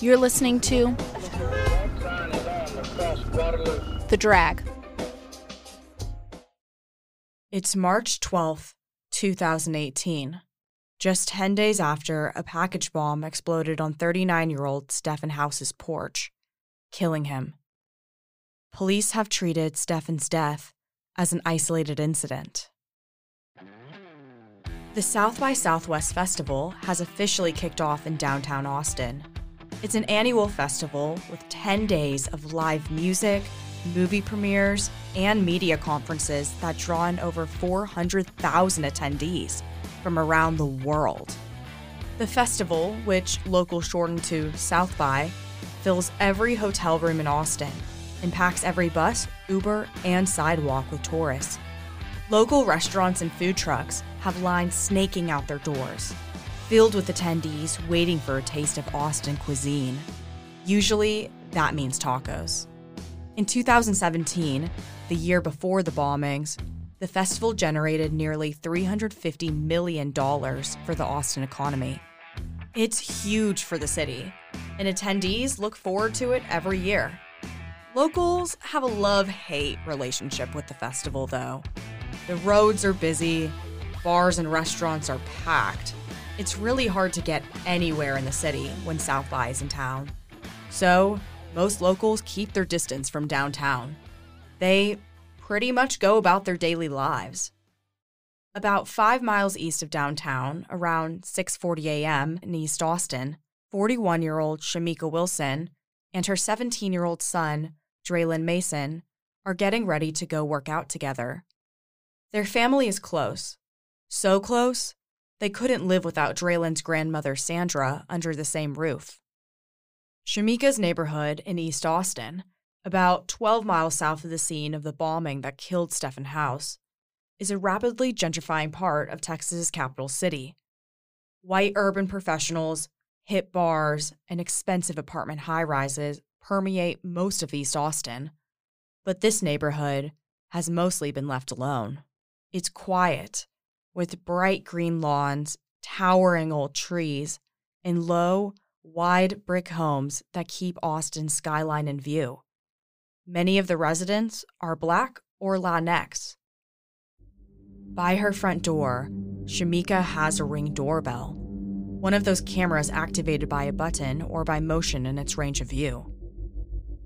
You're listening to The Drag. It's March 12th, 2018. Just 10 days after a package bomb exploded on 39 year old Stephan House's porch, killing him. Police have treated Stephan's death as an isolated incident. The South by Southwest Festival has officially kicked off in downtown Austin. It's an annual festival with 10 days of live music, movie premieres, and media conferences that draw in over 400,000 attendees from around the world. The festival, which locals shorten to South by, fills every hotel room in Austin and packs every bus, Uber, and sidewalk with tourists. Local restaurants and food trucks have lines snaking out their doors, filled with attendees waiting for a taste of Austin cuisine. Usually, that means tacos. In 2017, the year before the bombings, the festival generated nearly $350 million for the Austin economy. It's huge for the city, and attendees look forward to it every year. Locals have a love hate relationship with the festival, though. The roads are busy, bars and restaurants are packed. It's really hard to get anywhere in the city when South by is in town. So, most locals keep their distance from downtown. They pretty much go about their daily lives. About five miles east of downtown, around 6:40 a.m. in East Austin, 41-year-old Shamika Wilson and her 17-year-old son, Draylen Mason, are getting ready to go work out together. Their family is close. So close, they couldn't live without Draylen's grandmother, Sandra, under the same roof. Shamika's neighborhood in East Austin, about 12 miles south of the scene of the bombing that killed Stephen House, is a rapidly gentrifying part of Texas's capital city. White urban professionals, hip bars, and expensive apartment high rises permeate most of East Austin, but this neighborhood has mostly been left alone. It's quiet, with bright green lawns, towering old trees, and low, wide brick homes that keep Austin's skyline in view. Many of the residents are Black or Latinx. By her front door, Shamika has a ring doorbell, one of those cameras activated by a button or by motion in its range of view.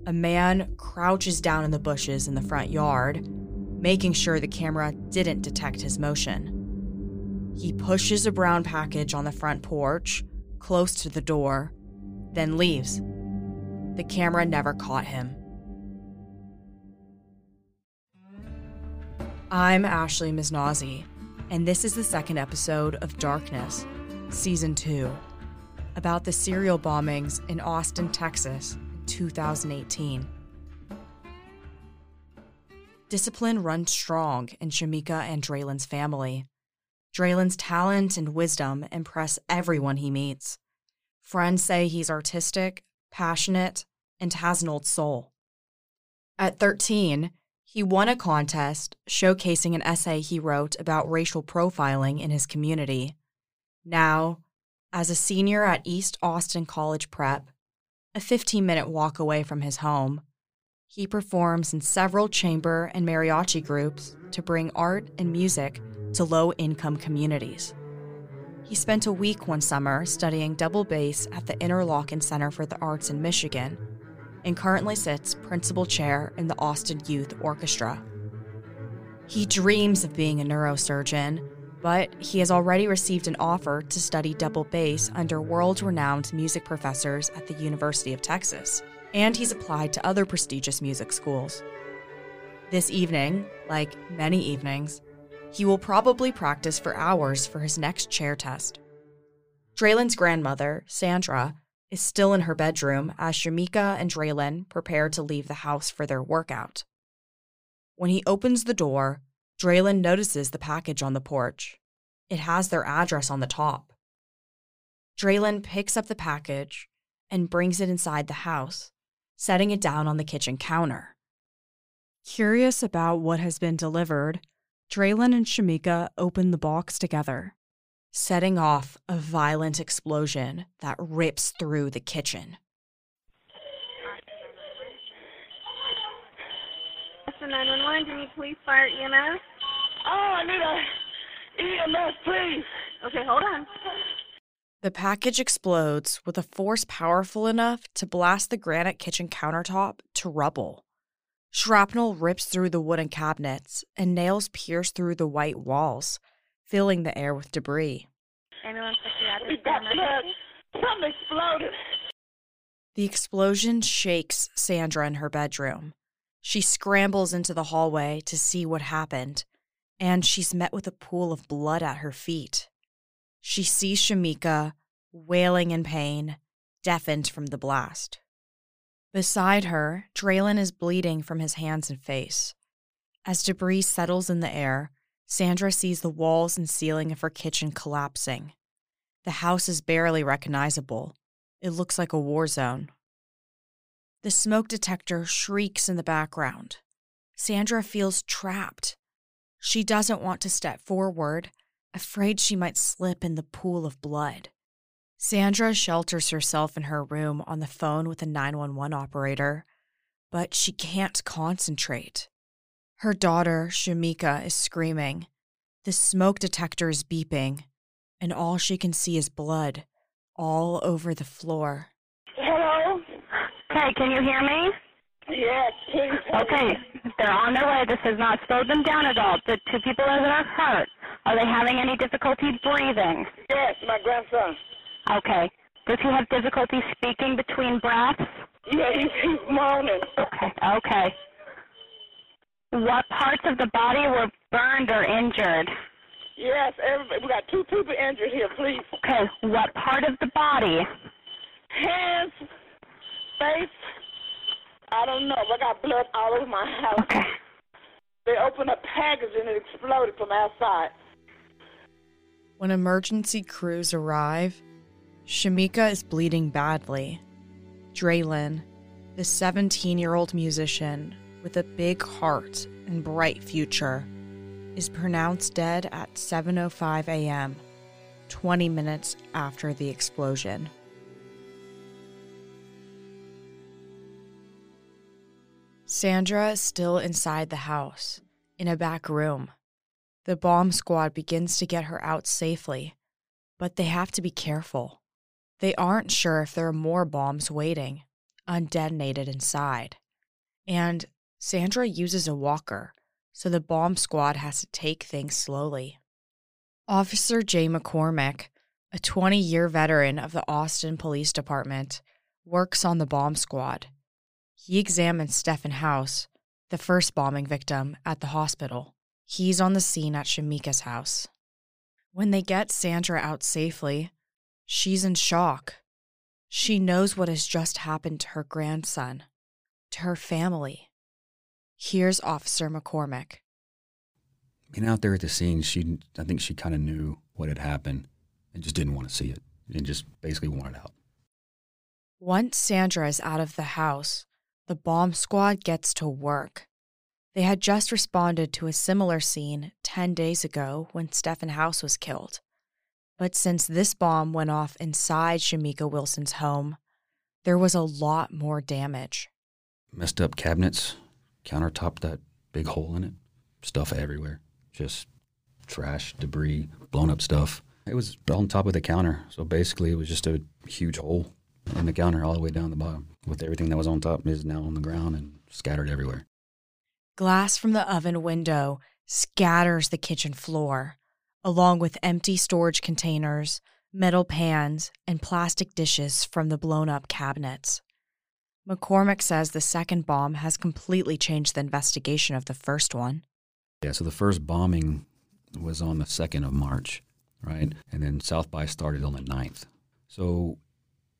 A man crouches down in the bushes in the front yard making sure the camera didn't detect his motion. He pushes a brown package on the front porch, close to the door, then leaves. The camera never caught him. I'm Ashley Misnazi, and this is the second episode of Darkness, Season 2, about the serial bombings in Austin, Texas, 2018. Discipline runs strong in Shamika and Draylen's family. Draylen's talent and wisdom impress everyone he meets. Friends say he's artistic, passionate, and has an old soul. At 13, he won a contest showcasing an essay he wrote about racial profiling in his community. Now, as a senior at East Austin College Prep, a 15 minute walk away from his home, he performs in several chamber and mariachi groups to bring art and music to low income communities. He spent a week one summer studying double bass at the Interlochen Center for the Arts in Michigan and currently sits principal chair in the Austin Youth Orchestra. He dreams of being a neurosurgeon, but he has already received an offer to study double bass under world renowned music professors at the University of Texas and he's applied to other prestigious music schools. This evening, like many evenings, he will probably practice for hours for his next chair test. Draylen's grandmother, Sandra, is still in her bedroom as Shamika and Draylen prepare to leave the house for their workout. When he opens the door, Draylen notices the package on the porch. It has their address on the top. Draylen picks up the package and brings it inside the house setting it down on the kitchen counter. Curious about what has been delivered, Draylen and Shamika open the box together, setting off a violent explosion that rips through the kitchen. That's the 911. Do you need police, fire, EMS? Oh, I need a EMS, please. Okay, hold on. The package explodes with a force powerful enough to blast the granite kitchen countertop to rubble. Shrapnel rips through the wooden cabinets, and nails pierce through the white walls, filling the air with debris. Ambulance We psychiatric got paramedic. blood. Something exploded. The explosion shakes Sandra in her bedroom. She scrambles into the hallway to see what happened, and she's met with a pool of blood at her feet. She sees Shamika wailing in pain, deafened from the blast. Beside her, Draylen is bleeding from his hands and face. As debris settles in the air, Sandra sees the walls and ceiling of her kitchen collapsing. The house is barely recognizable. It looks like a war zone. The smoke detector shrieks in the background. Sandra feels trapped. She doesn't want to step forward, afraid she might slip in the pool of blood. Sandra shelters herself in her room on the phone with a 911 operator, but she can't concentrate. Her daughter, Shamika, is screaming. The smoke detector is beeping, and all she can see is blood all over the floor. Hello? Okay, can you hear me? Yes. Okay, they're on their way. This has not slowed them down at all. The two people that are hurt, are they having any difficulty breathing? Yes, my grandson. Okay. Does he have difficulty speaking between breaths? Yeah, he's, he's moaning. Okay, okay. What parts of the body were burned or injured? Yes, everybody. We got two people injured here, please. Okay, what part of the body? Hands, face. I don't know. I got blood all over my house. Okay. They opened a package and it exploded from outside. When emergency crews arrive, Shamika is bleeding badly. Draylen, the 17 year old musician with a big heart and bright future, is pronounced dead at 7:05 a.m., 20 minutes after the explosion. Sandra is still inside the house, in a back room. The bomb squad begins to get her out safely, but they have to be careful. They aren't sure if there are more bombs waiting, undetonated inside. And Sandra uses a walker, so the bomb squad has to take things slowly. Officer Jay McCormick, a 20 year veteran of the Austin Police Department, works on the bomb squad. He examines Stephen House, the first bombing victim, at the hospital. He's on the scene at Shamika's house. When they get Sandra out safely, she's in shock. She knows what has just happened to her grandson, to her family. Here's Officer McCormick. Being out there at the scene, she I think she kind of knew what had happened and just didn't want to see it and just basically wanted out. Once Sandra is out of the house, the bomb squad gets to work. They had just responded to a similar scene 10 days ago when Stephen House was killed. But since this bomb went off inside Shamika Wilson's home, there was a lot more damage. Messed up cabinets, countertop that big hole in it, stuff everywhere, just trash, debris, blown up stuff. It was on top of the counter, so basically it was just a huge hole in the counter all the way down the bottom. With everything that was on top is now on the ground and scattered everywhere. Glass from the oven window scatters the kitchen floor, along with empty storage containers, metal pans, and plastic dishes from the blown up cabinets. McCormick says the second bomb has completely changed the investigation of the first one. Yeah, so the first bombing was on the 2nd of March, right? And then South by started on the 9th. So,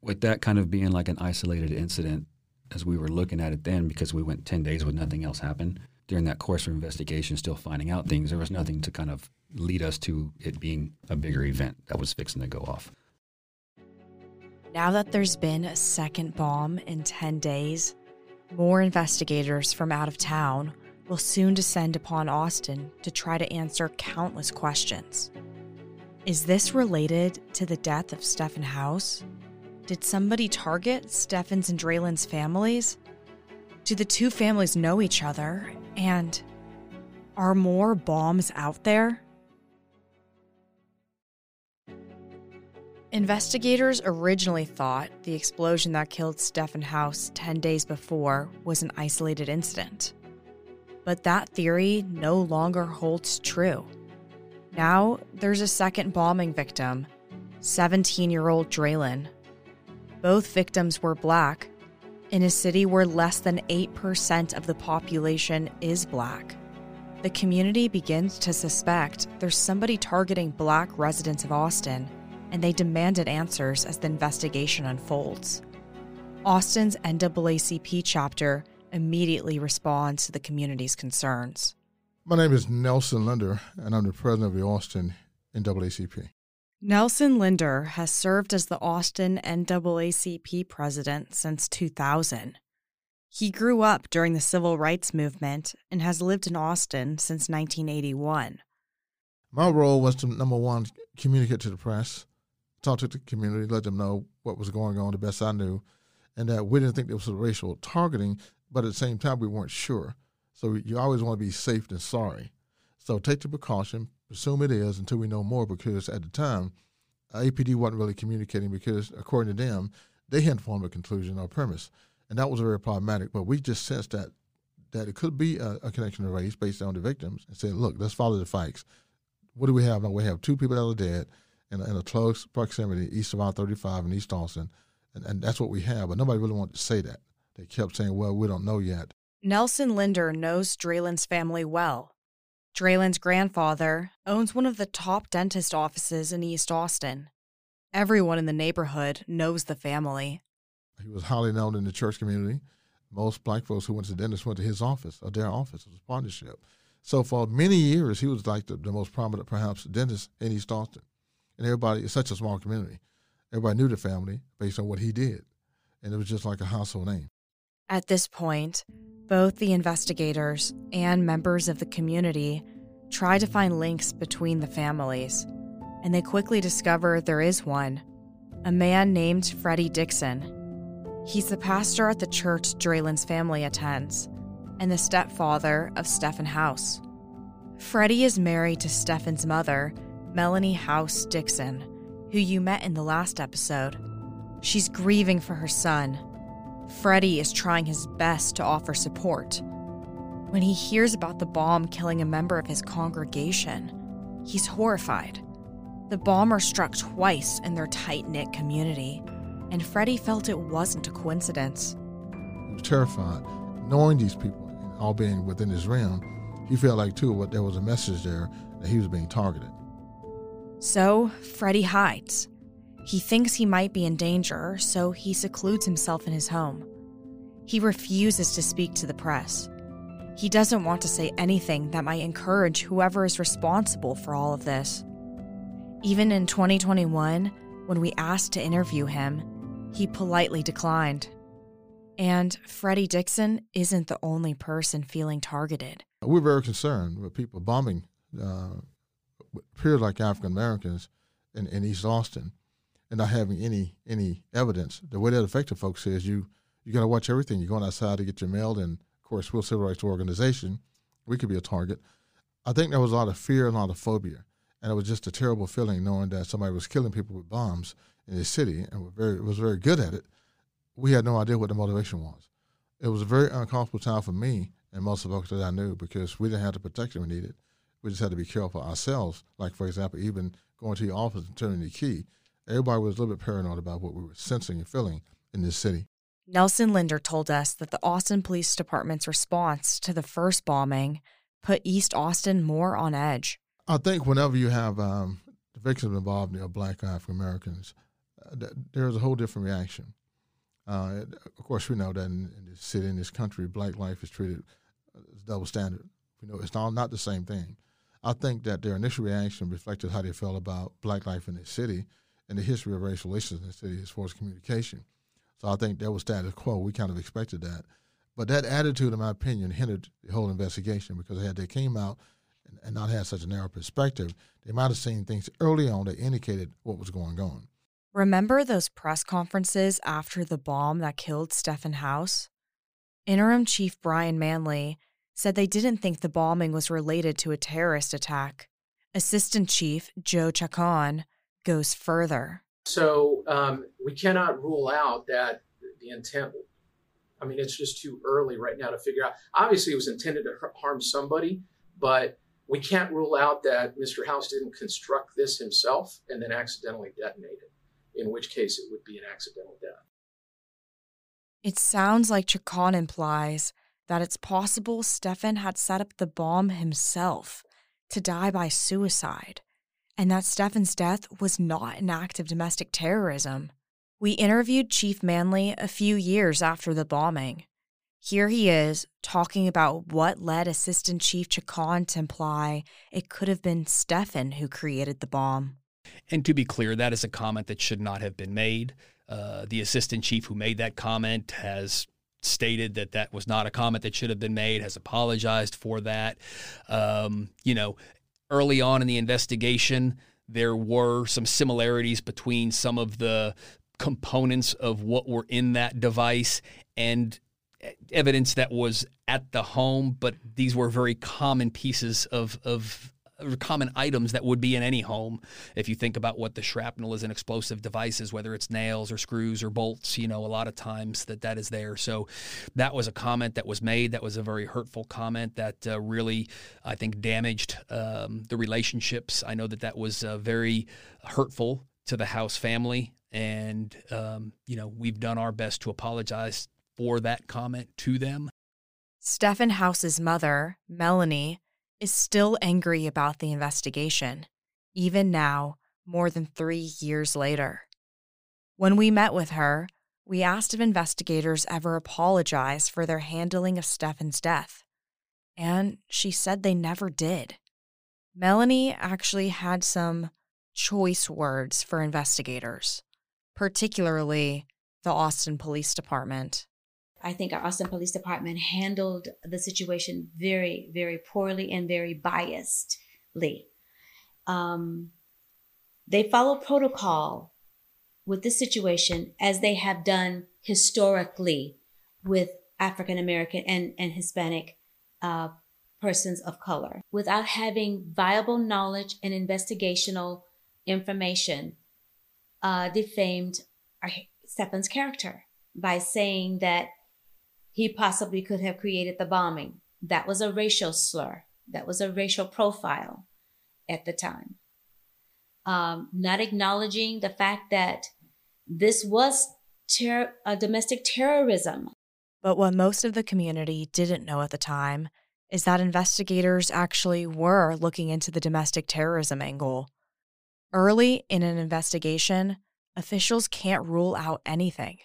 with that kind of being like an isolated incident, as we were looking at it then, because we went 10 days with nothing else happened, during that course of investigation, still finding out things, there was nothing to kind of lead us to it being a bigger event that was fixing to go off. Now that there's been a second bomb in 10 days, more investigators from out of town will soon descend upon Austin to try to answer countless questions. Is this related to the death of Stephen House? Did somebody target Stephen's and Draylen's families? Do the two families know each other? And are more bombs out there? Investigators originally thought the explosion that killed Stephan House 10 days before was an isolated incident. But that theory no longer holds true. Now, there's a second bombing victim, 17 year old Draylen. Both victims were black, in a city where less than 8% of the population is black. The community begins to suspect there's somebody targeting black residents of Austin, and they demanded answers as the investigation unfolds. Austin's NAACP chapter immediately responds to the community's concerns. My name is Nelson Linder, and I'm the president of the Austin NAACP. Nelson Linder has served as the Austin NAACP president since 2000. He grew up during the civil rights movement and has lived in Austin since 1981. My role was to, number one, communicate to the press, talk to the community, let them know what was going on the best I knew, and that we didn't think there was racial targeting, but at the same time, we weren't sure. So you always want to be safe than sorry. So take the precaution, assume it is until we know more, because at the time, APD wasn't really communicating because, according to them, they hadn't formed a conclusion or premise. And that was very problematic. But we just sensed that that it could be a, a connection to race based on the victims and said, look, let's follow the facts. What do we have now? We have two people that are dead in a, in a close proximity east of I 35 in East Austin. And, and that's what we have. But nobody really wanted to say that. They kept saying, well, we don't know yet. Nelson Linder knows Draylen's family well. Draylen's grandfather owns one of the top dentist offices in East Austin. Everyone in the neighborhood knows the family. He was highly known in the church community. Most black folks who went to the dentist went to his office or their office. It was a partnership. So for many years, he was like the, the most prominent, perhaps, dentist in East Austin. And everybody, it's such a small community. Everybody knew the family based on what he did. And it was just like a household name. At this point, both the investigators and members of the community try to find links between the families, and they quickly discover there is one a man named Freddie Dixon. He's the pastor at the church Draylen's family attends and the stepfather of Stephan House. Freddie is married to Stephan's mother, Melanie House Dixon, who you met in the last episode. She's grieving for her son Freddie is trying his best to offer support. When he hears about the bomb killing a member of his congregation, he's horrified. The bomber struck twice in their tight knit community, and Freddie felt it wasn't a coincidence. He was terrified. Knowing these people all being within his realm, he felt like, too, what there was a message there that he was being targeted. So, Freddie hides. He thinks he might be in danger, so he secludes himself in his home. He refuses to speak to the press. He doesn't want to say anything that might encourage whoever is responsible for all of this. Even in 2021, when we asked to interview him, he politely declined. And Freddie Dixon isn't the only person feeling targeted. We're very concerned with people bombing uh, peers like African Americans in, in East Austin and not having any any evidence. The way that affected folks is you you got to watch everything. You're going outside to get your mail, and of course, we're a civil rights organization. We could be a target. I think there was a lot of fear and a lot of phobia, and it was just a terrible feeling knowing that somebody was killing people with bombs in the city and very was very good at it. We had no idea what the motivation was. It was a very uncomfortable time for me and most of the folks that I knew because we didn't have the protection we needed. We just had to be careful ourselves. Like for example, even going to your office and turning the key everybody was a little bit paranoid about what we were sensing and feeling in this city. Nelson Linder told us that the Austin Police Department's response to the first bombing put East Austin more on edge. I think whenever you have um, the victims involved are black African Americans, uh, there's a whole different reaction. Uh, of course, we know that in, in, this city, in this country, black life is treated as double standard. We know it's not, not the same thing. I think that their initial reaction reflected how they felt about black life in this city in the history of racial relations in the city as far as communication. So I think that was status quo. We kind of expected that. But that attitude, in my opinion, hindered the whole investigation because had they came out and, and not had such a narrow perspective, they might have seen things early on that indicated what was going on. Remember those press conferences after the bomb that killed Stephan House? Interim Chief Brian Manley said they didn't think the bombing was related to a terrorist attack. Assistant Chief Joe Chacon goes further. So um, we cannot rule out that the intent. I mean, it's just too early right now to figure out. Obviously, it was intended to harm somebody, but we can't rule out that Mr. House didn't construct this himself and then accidentally detonate it, in which case it would be an accidental death. It sounds like Chacon implies that it's possible Stephan had set up the bomb himself to die by suicide, and that Stephan's death was not an act of domestic terrorism. We interviewed Chief Manley a few years after the bombing. Here he is talking about what led Assistant Chief Chacon to imply it could have been Stephan who created the bomb. And to be clear, that is a comment that should not have been made. Uh, the assistant chief who made that comment has stated that that was not a comment that should have been made, has apologized for that. Um, you know, early on in the investigation, there were some similarities between some of the components of what were in that device and evidence that was at the home, but these were very common pieces of, of common items that would be in any home. If you think about what the shrapnel is in explosive devices, whether it's nails or screws or bolts, you know, a lot of times that that is there. So that was a comment that was made. That was a very hurtful comment that uh, really, I think, damaged um, the relationships. I know that that was uh, very hurtful to the House family. And, um, you know, we've done our best to apologize for that comment to them. Stephan House's mother, Melanie, is still angry about the investigation, even now, more than three years later. When we met with her, we asked if investigators ever apologized for their handling of Stephan's death, and she said they never did. Melanie actually had some choice words for investigators, particularly the Austin Police Department. I think our Austin Police Department handled the situation very, very poorly and very biasedly. Um, they follow protocol with this situation as they have done historically with African American and, and Hispanic uh, persons of color. Without having viable knowledge and investigational information, uh, defamed Stephan's character by saying that he possibly could have created the bombing. That was a racial slur. That was a racial profile at the time. Um, not acknowledging the fact that this was ter- a domestic terrorism. But what most of the community didn't know at the time is that investigators actually were looking into the domestic terrorism angle. Early in an investigation, officials can't rule out anything.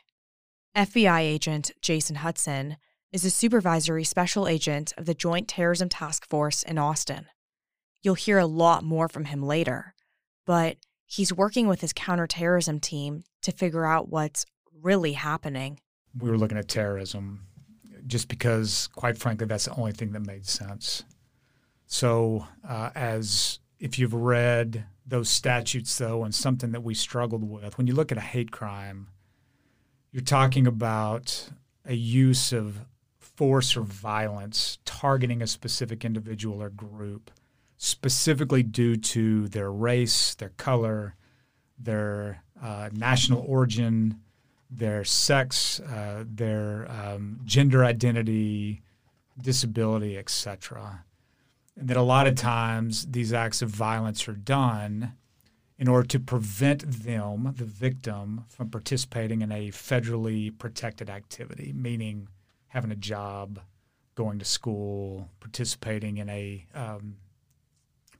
FBI agent Jason Hudson is a supervisory special agent of the Joint Terrorism Task Force in Austin. You'll hear a lot more from him later, but he's working with his counterterrorism team to figure out what's really happening. We were looking at terrorism just because, quite frankly, that's the only thing that made sense. So, uh, as if you've read those statutes, though, and something that we struggled with, when you look at a hate crime, you're talking about a use of force or violence targeting a specific individual or group, specifically due to their race, their color, their uh, national origin, their sex, uh, their um, gender identity, disability, etc. And that a lot of times these acts of violence are done in order to prevent them, the victim, from participating in a federally protected activity, meaning having a job, going to school, participating in a um,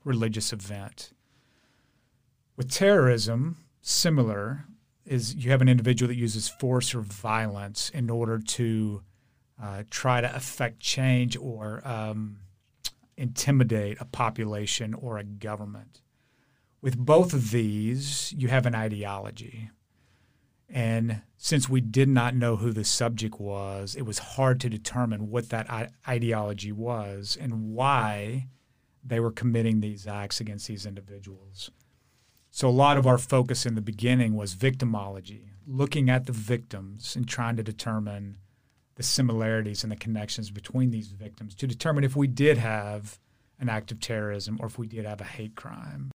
religious event. With terrorism, similar is you have an individual that uses force or violence in order to uh, try to affect change or um, intimidate a population or a government with both of these, you have an ideology. And since we did not know who the subject was, it was hard to determine what that ideology was and why they were committing these acts against these individuals. So, a lot of our focus in the beginning was victimology, looking at the victims and trying to determine the similarities and the connections between these victims to determine if we did have an act of terrorism or if we did have a hate crime.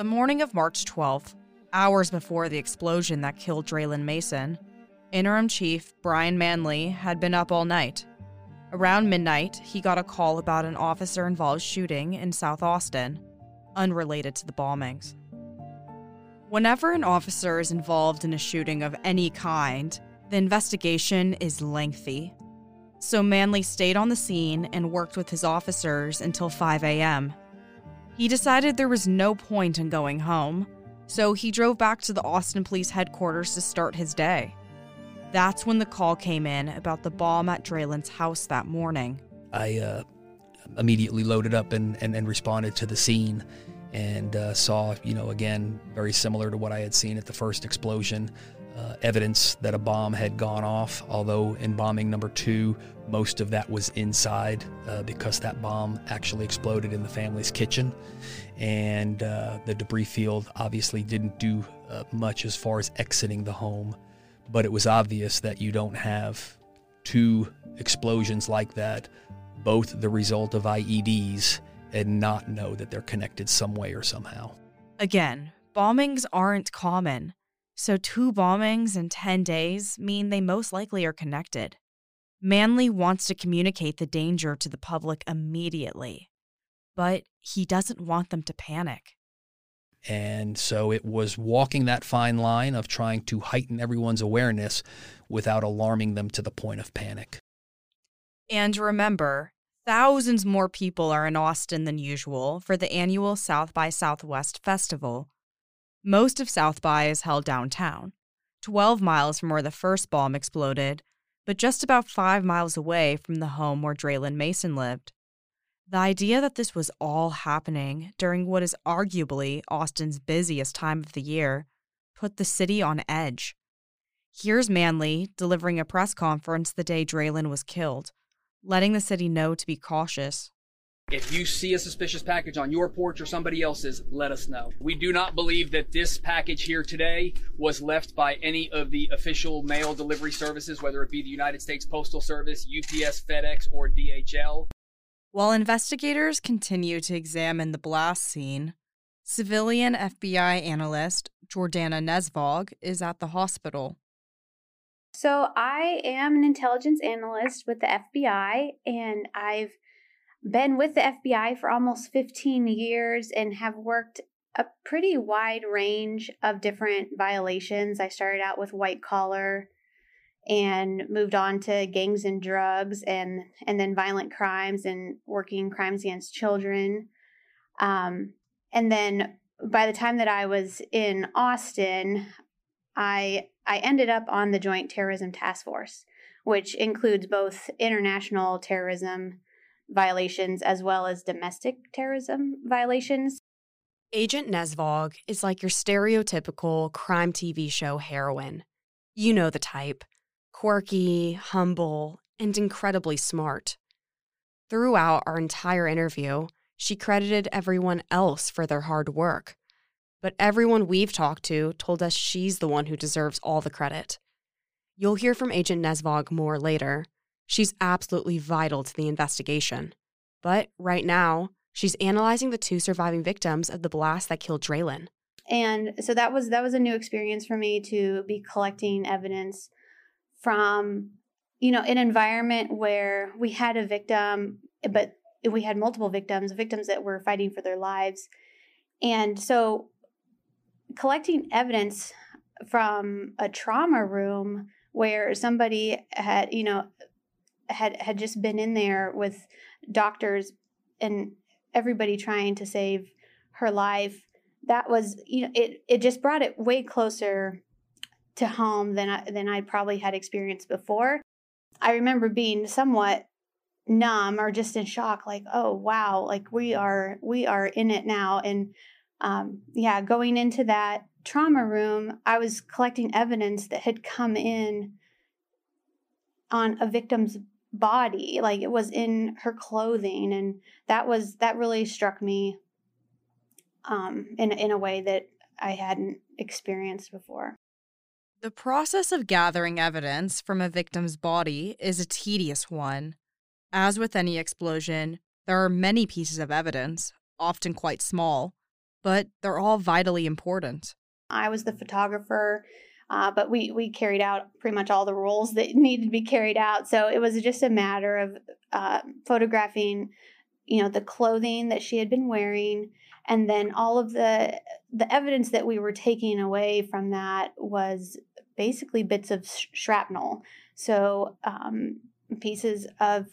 The morning of March 12th, hours before the explosion that killed Draylen Mason, Interim Chief Brian Manley had been up all night. Around midnight, he got a call about an officer involved shooting in South Austin, unrelated to the bombings. Whenever an officer is involved in a shooting of any kind, the investigation is lengthy. So Manley stayed on the scene and worked with his officers until 5 a.m. He decided there was no point in going home, so he drove back to the Austin Police headquarters to start his day. That's when the call came in about the bomb at Draylen's house that morning. I uh, immediately loaded up and, and, and, responded to the scene and uh, saw, you know, again, very similar to what I had seen at the first explosion. Uh, evidence that a bomb had gone off, although in bombing number two, most of that was inside uh, because that bomb actually exploded in the family's kitchen. And uh, the debris field obviously didn't do uh, much as far as exiting the home, but it was obvious that you don't have two explosions like that, both the result of IEDs, and not know that they're connected some way or somehow. Again, bombings aren't common. So, two bombings in 10 days mean they most likely are connected. Manley wants to communicate the danger to the public immediately, but he doesn't want them to panic. And so it was walking that fine line of trying to heighten everyone's awareness without alarming them to the point of panic. And remember, thousands more people are in Austin than usual for the annual South by Southwest Festival. Most of South by is held downtown, 12 miles from where the first bomb exploded, but just about five miles away from the home where Draylen Mason lived. The idea that this was all happening during what is arguably Austin's busiest time of the year put the city on edge. Here's Manley delivering a press conference the day Draylen was killed, letting the city know to be cautious. If you see a suspicious package on your porch or somebody else's, let us know. We do not believe that this package here today was left by any of the official mail delivery services, whether it be the United States Postal Service, UPS, FedEx, or DHL. While investigators continue to examine the blast scene, civilian FBI analyst Jordana Nesvog is at the hospital. So, I am an intelligence analyst with the FBI, and I've been with the FBI for almost 15 years and have worked a pretty wide range of different violations. I started out with white collar and moved on to gangs and drugs and and then violent crimes and working crimes against children. Um, and then by the time that I was in Austin, I I ended up on the Joint Terrorism Task Force, which includes both international terrorism violations as well as domestic terrorism violations. Agent Nesvog is like your stereotypical crime TV show heroine. You know the type quirky, humble, and incredibly smart. Throughout our entire interview, she credited everyone else for their hard work. But everyone we've talked to told us she's the one who deserves all the credit. You'll hear from Agent Nesvog more later, She's absolutely vital to the investigation. But right now, she's analyzing the two surviving victims of the blast that killed Draylen. And so that was that was a new experience for me to be collecting evidence from you know an environment where we had a victim but we had multiple victims, victims that were fighting for their lives. And so collecting evidence from a trauma room where somebody had, you know, had had just been in there with doctors and everybody trying to save her life that was you know it it just brought it way closer to home than I, than I probably had experienced before. I remember being somewhat numb or just in shock like oh wow like we are we are in it now and um, yeah going into that trauma room i was collecting evidence that had come in on a victim's body like it was in her clothing and that was that really struck me um in in a way that I hadn't experienced before. The process of gathering evidence from a victim's body is a tedious one. As with any explosion, there are many pieces of evidence, often quite small, but they're all vitally important. I was the photographer, uh, but we, we carried out pretty much all the rules that needed to be carried out. So it was just a matter of uh, photographing, you know, the clothing that she had been wearing, and then all of the the evidence that we were taking away from that was basically bits of sh- shrapnel. So um, pieces of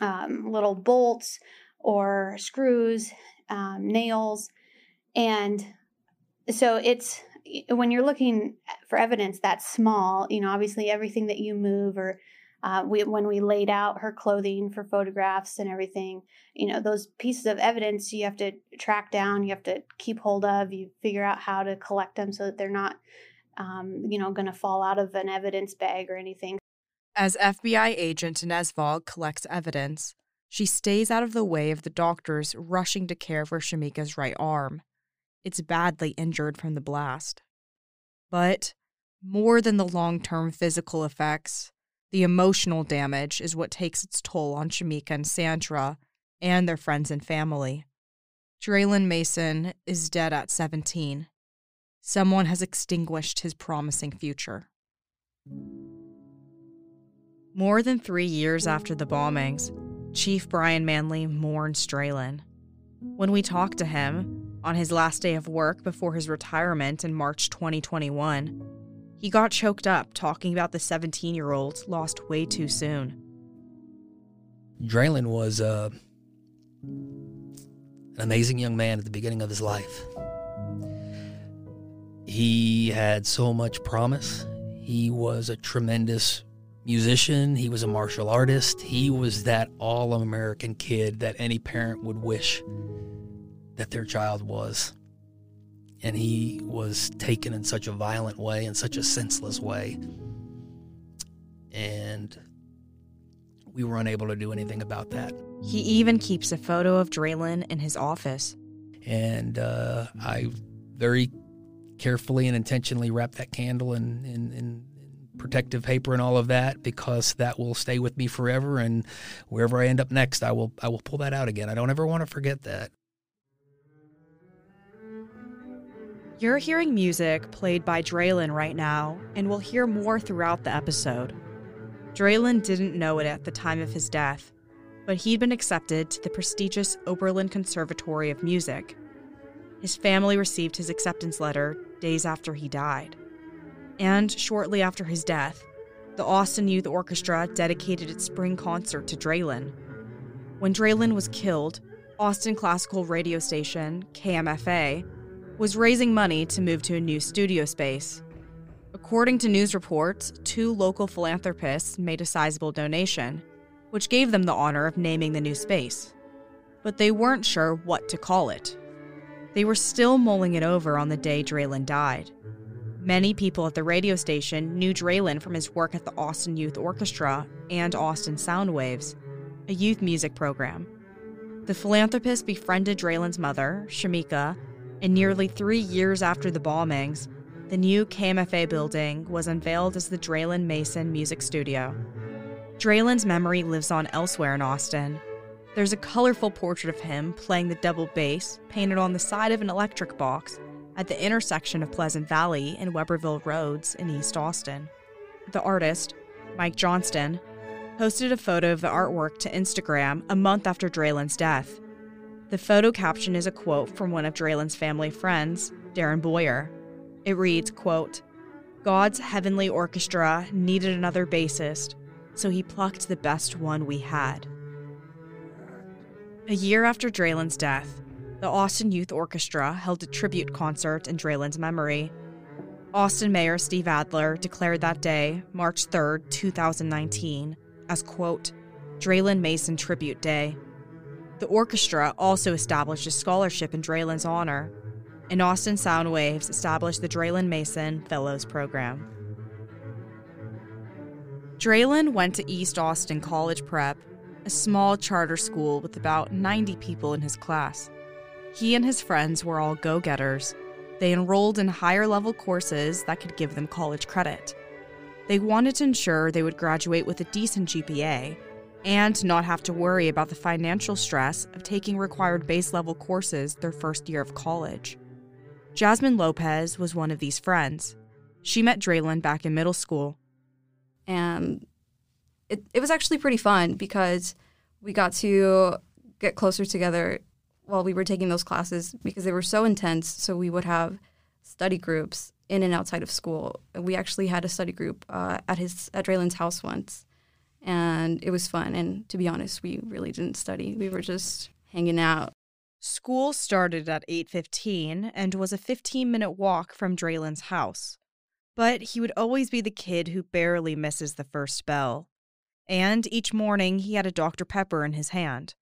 um, little bolts or screws, um, nails, and so it's when you're looking for evidence that's small. You know, obviously everything that you move or uh, we, when we laid out her clothing for photographs and everything, you know, those pieces of evidence you have to track down, you have to keep hold of, you figure out how to collect them so that they're not, um, you know, going to fall out of an evidence bag or anything. As FBI agent Vogue collects evidence, she stays out of the way of the doctors rushing to care for Shamika's right arm. It's badly injured from the blast. But more than the long term physical effects, the emotional damage is what takes its toll on Shamika and Sandra and their friends and family. Draylen Mason is dead at 17. Someone has extinguished his promising future. More than three years after the bombings, Chief Brian Manley mourns Draylen. When we talked to him on his last day of work before his retirement in March 2021, he got choked up talking about the 17 year old lost way too soon. Draylen was uh, an amazing young man at the beginning of his life. He had so much promise. He was a tremendous musician. He was a martial artist. He was that all American kid that any parent would wish that their child was and he was taken in such a violent way, in such a senseless way. And we were unable to do anything about that. He even keeps a photo of Draylen in his office. And uh, I very carefully and intentionally wrapped that candle in, in, in protective paper and all of that because that will stay with me forever. And wherever I end up next, I will I will pull that out again. I don't ever want to forget that. You're hearing music played by Draylen right now, and we'll hear more throughout the episode. Draylen didn't know it at the time of his death, but he'd been accepted to the prestigious Oberlin Conservatory of Music. His family received his acceptance letter days after he died. And shortly after his death, the Austin Youth Orchestra dedicated its spring concert to Draylen. When Draylen was killed, Austin classical radio station, KMFA, was raising money to move to a new studio space. According to news reports, two local philanthropists made a sizable donation, which gave them the honor of naming the new space. But they weren't sure what to call it. They were still mulling it over on the day Draylen died. Many people at the radio station knew Draylen from his work at the Austin Youth Orchestra and Austin Soundwaves, a youth music program. The philanthropist befriended Draylen's mother, Shamika, and nearly three years after the bombings, the new KMFA building was unveiled as the Draylen Mason Music Studio. Draylen's memory lives on elsewhere in Austin. There's a colorful portrait of him playing the double bass painted on the side of an electric box at the intersection of Pleasant Valley and Webberville Roads in East Austin. The artist, Mike Johnston, posted a photo of the artwork to Instagram a month after Draylen's death. The photo caption is a quote from one of Draylen's family friends, Darren Boyer. It reads, quote, God's heavenly orchestra needed another bassist, so he plucked the best one we had. A year after Draylen's death, the Austin Youth Orchestra held a tribute concert in Draylen's memory. Austin Mayor Steve Adler declared that day, March 3, 2019, as quote, Draylen Mason Tribute Day. The orchestra also established a scholarship in Draylen's honor, and Austin Soundwaves established the Draylen Mason Fellows Program. Draylen went to East Austin College Prep, a small charter school with about 90 people in his class. He and his friends were all go getters, They enrolled in higher level courses that could give them college credit. They wanted to ensure they would graduate with a decent GPA and not have to worry about the financial stress of taking required base level courses their first year of college. Jasmine Lopez was one of these friends. She met Draylen back in middle school. And it, it was actually pretty fun because we got to get closer together while we were taking those classes because they were so intense. So we would have study groups in and outside of school. We actually had a study group uh, at his at Draylen's house once, and it was fun. And to be honest, we really didn't study. We were just hanging out. School started at 8:15 and was a 15-minute walk from Draylen's house. But he would always be the kid who barely misses the first bell. And each morning he had a Dr. Pepper in his hand.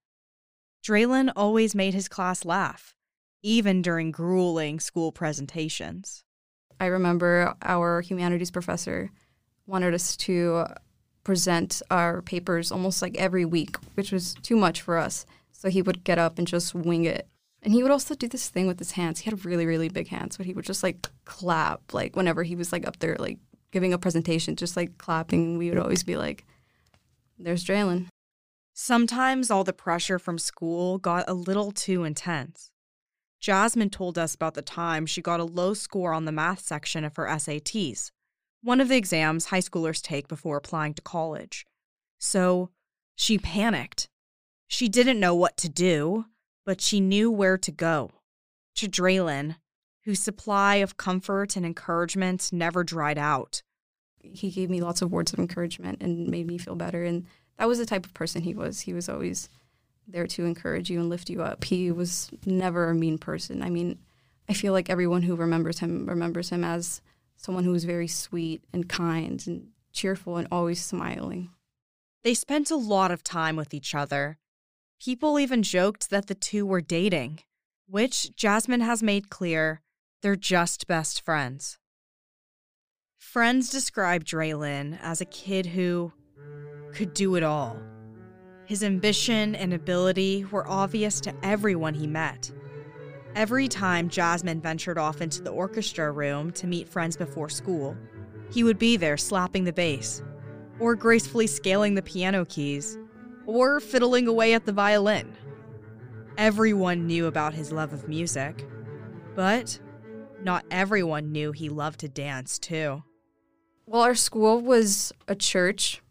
Draylen always made his class laugh, even during grueling school presentations. I remember our humanities professor wanted us to present our papers almost like every week, which was too much for us. So he would get up and just wing it. And he would also do this thing with his hands. He had really, really big hands, but he would just like clap, like whenever he was like up there, like giving a presentation, just like clapping. We would always be like, there's Draylen. Sometimes all the pressure from school got a little too intense. Jasmine told us about the time she got a low score on the math section of her SATs, one of the exams high schoolers take before applying to college. So she panicked. She didn't know what to do, but she knew where to go to Draylen, whose supply of comfort and encouragement never dried out. He gave me lots of words of encouragement and made me feel better. And that was the type of person he was. He was always there to encourage you and lift you up. He was never a mean person. I mean, I feel like everyone who remembers him remembers him as someone who was very sweet and kind and cheerful and always smiling. They spent a lot of time with each other. People even joked that the two were dating, which Jasmine has made clear they're just best friends. Friends describe Draylen as a kid who could do it all. His ambition and ability were obvious to everyone he met. Every time Jasmine ventured off into the orchestra room to meet friends before school, he would be there slapping the bass, or gracefully scaling the piano keys, or fiddling away at the violin. Everyone knew about his love of music, but not everyone knew he loved to dance too. Well, our school was a church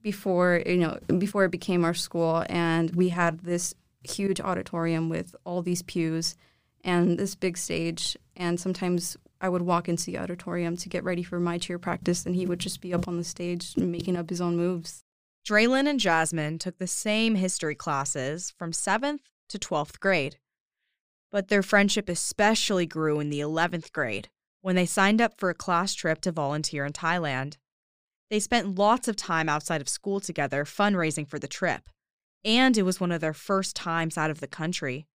before you know before it became our school, and we had this huge auditorium with all these pews and this big stage. And sometimes I would walk into the auditorium to get ready for my cheer practice, and he would just be up on the stage making up his own moves. Draylen and Jasmine took the same history classes from 7th to 12th grade. But their friendship especially grew in the 11th grade when they signed up for a class trip to volunteer in Thailand. They spent lots of time outside of school together fundraising for the trip, and it was one of their first times out of the country.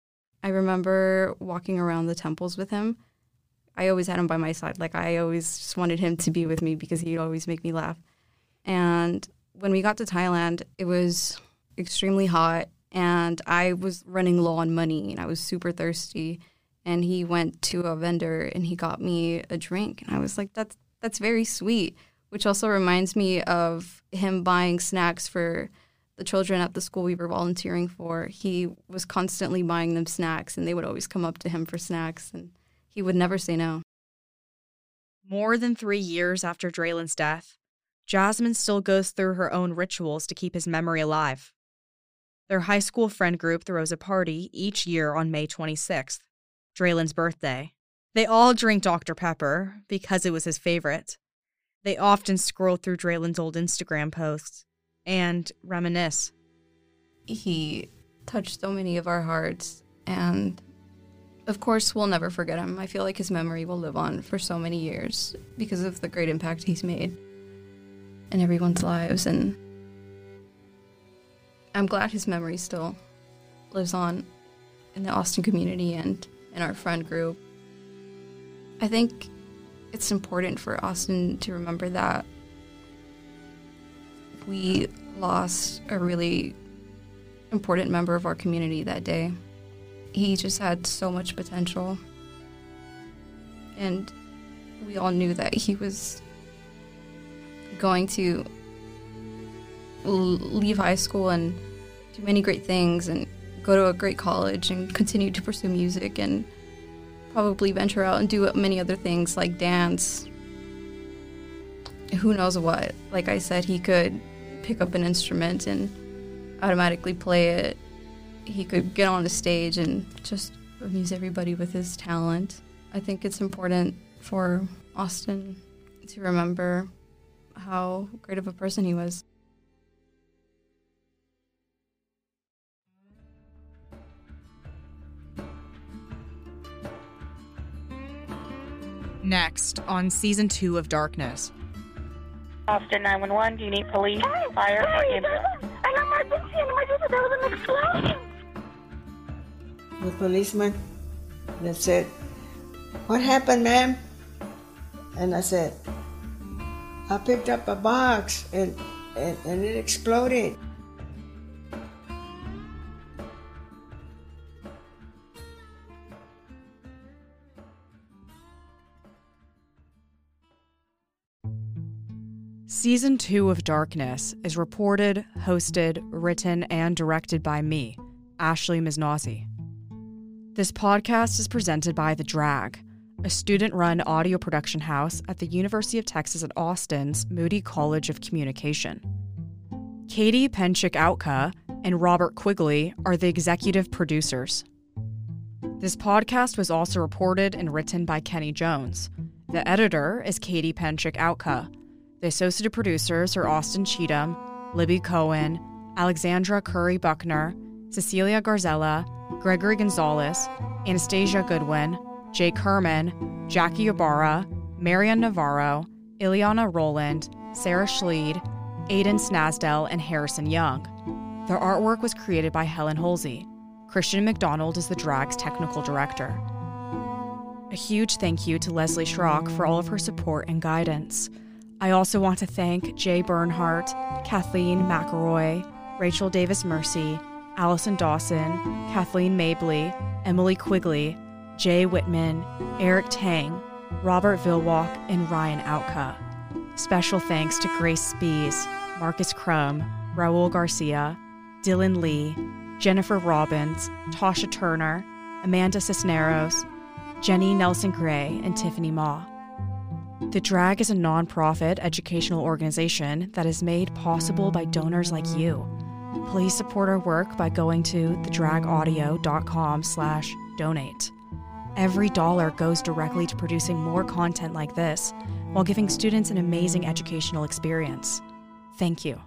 I remember walking around the temples with him. I always had him by my side. Like, I always just wanted him to be with me because he'd always make me laugh. And when we got to Thailand, it was extremely hot, and I was running low on money, and I was super thirsty. And he went to a vendor and he got me a drink, and I was like, "That's that's very sweet." which also reminds me of him buying snacks for the children at the school we were volunteering for. He was constantly buying them snacks, and they would always come up to him for snacks, and he would never say no. More than three years after Draylen's death, Jasmine still goes through her own rituals to keep his memory alive. Their high school friend group throws a party each year on May 26th, Draylen's birthday. They all drink Dr. Pepper because it was his favorite. They often scroll through Draylen's old Instagram posts and reminisce. He touched so many of our hearts, and of course, we'll never forget him. I feel like his memory will live on for so many years because of the great impact he's made in everyone's lives. And I'm glad his memory still lives on in the Austin community and in our friend group. I think it's important for Austin to remember that we lost a really important member of our community that day. He just had so much potential. and we all knew that he was going to leave high school and do many great things and go to a great college and continue to pursue music and probably venture out and do many other things like dance. Who knows what? Like I said, he could pick up an instrument and automatically play it. He could get on a stage and just amuse everybody with his talent. I think it's important for Austin to remember how great of a person he was. Next on season two of Darkness. Austin 911, do you need police, fire, or ambulance? An emergency, an emergency, there was an explosion. The policeman that said, What happened, ma'am? And I said, I picked up a box and, and, and it exploded. Season 2 of Darkness is reported, hosted, written, and directed by me, Ashley Miznazi. This podcast is presented by The Drag, a student run audio production house at the University of Texas at Austin's Moody College of Communication. Katey Psencik Outka and Robert Quigley are the executive producers. This podcast was also reported and written by Kenny Jones. The editor is Katey Psencik Outka. The associate producers are Austin Cheatham, Libby Cohen, Alexandra Curry Buckner, Cecilia Garzella, Gregory Gonzalez, Anastasia Goodwin, Jake Herman, Jackie Ybarra, Marian Navarro, Ileana Roland, Sarah Schleed, Aidan Snasdell, and Harrison Young. The artwork was created by Helen Holsey. Christian McDonald is the drag's technical director. A huge thank you to Leslie Schrock for all of her support and guidance. I also want to thank Jay Bernhardt, Kathleen McElroy, Rachel Davis Mersey, Allison Dawson, Kathleen Mabley, Emily Quigley, Jay Whitman, Eric Tang, Robert Vilwalk, and Ryan Outka. Special thanks to Grace Spees, Marcus Crum, Raul Garcia, Dylan Lee, Jennifer Robbins, Tasha Turner, Amanda Cisneros, Jenny Nelson Gray, and Tiffany Ma. The Drag is a nonprofit educational organization that is made possible by donors like you. Please support our work by going to thedragaudio.com slash donate. Every dollar goes directly to producing more content like this while giving students an amazing educational experience. Thank you.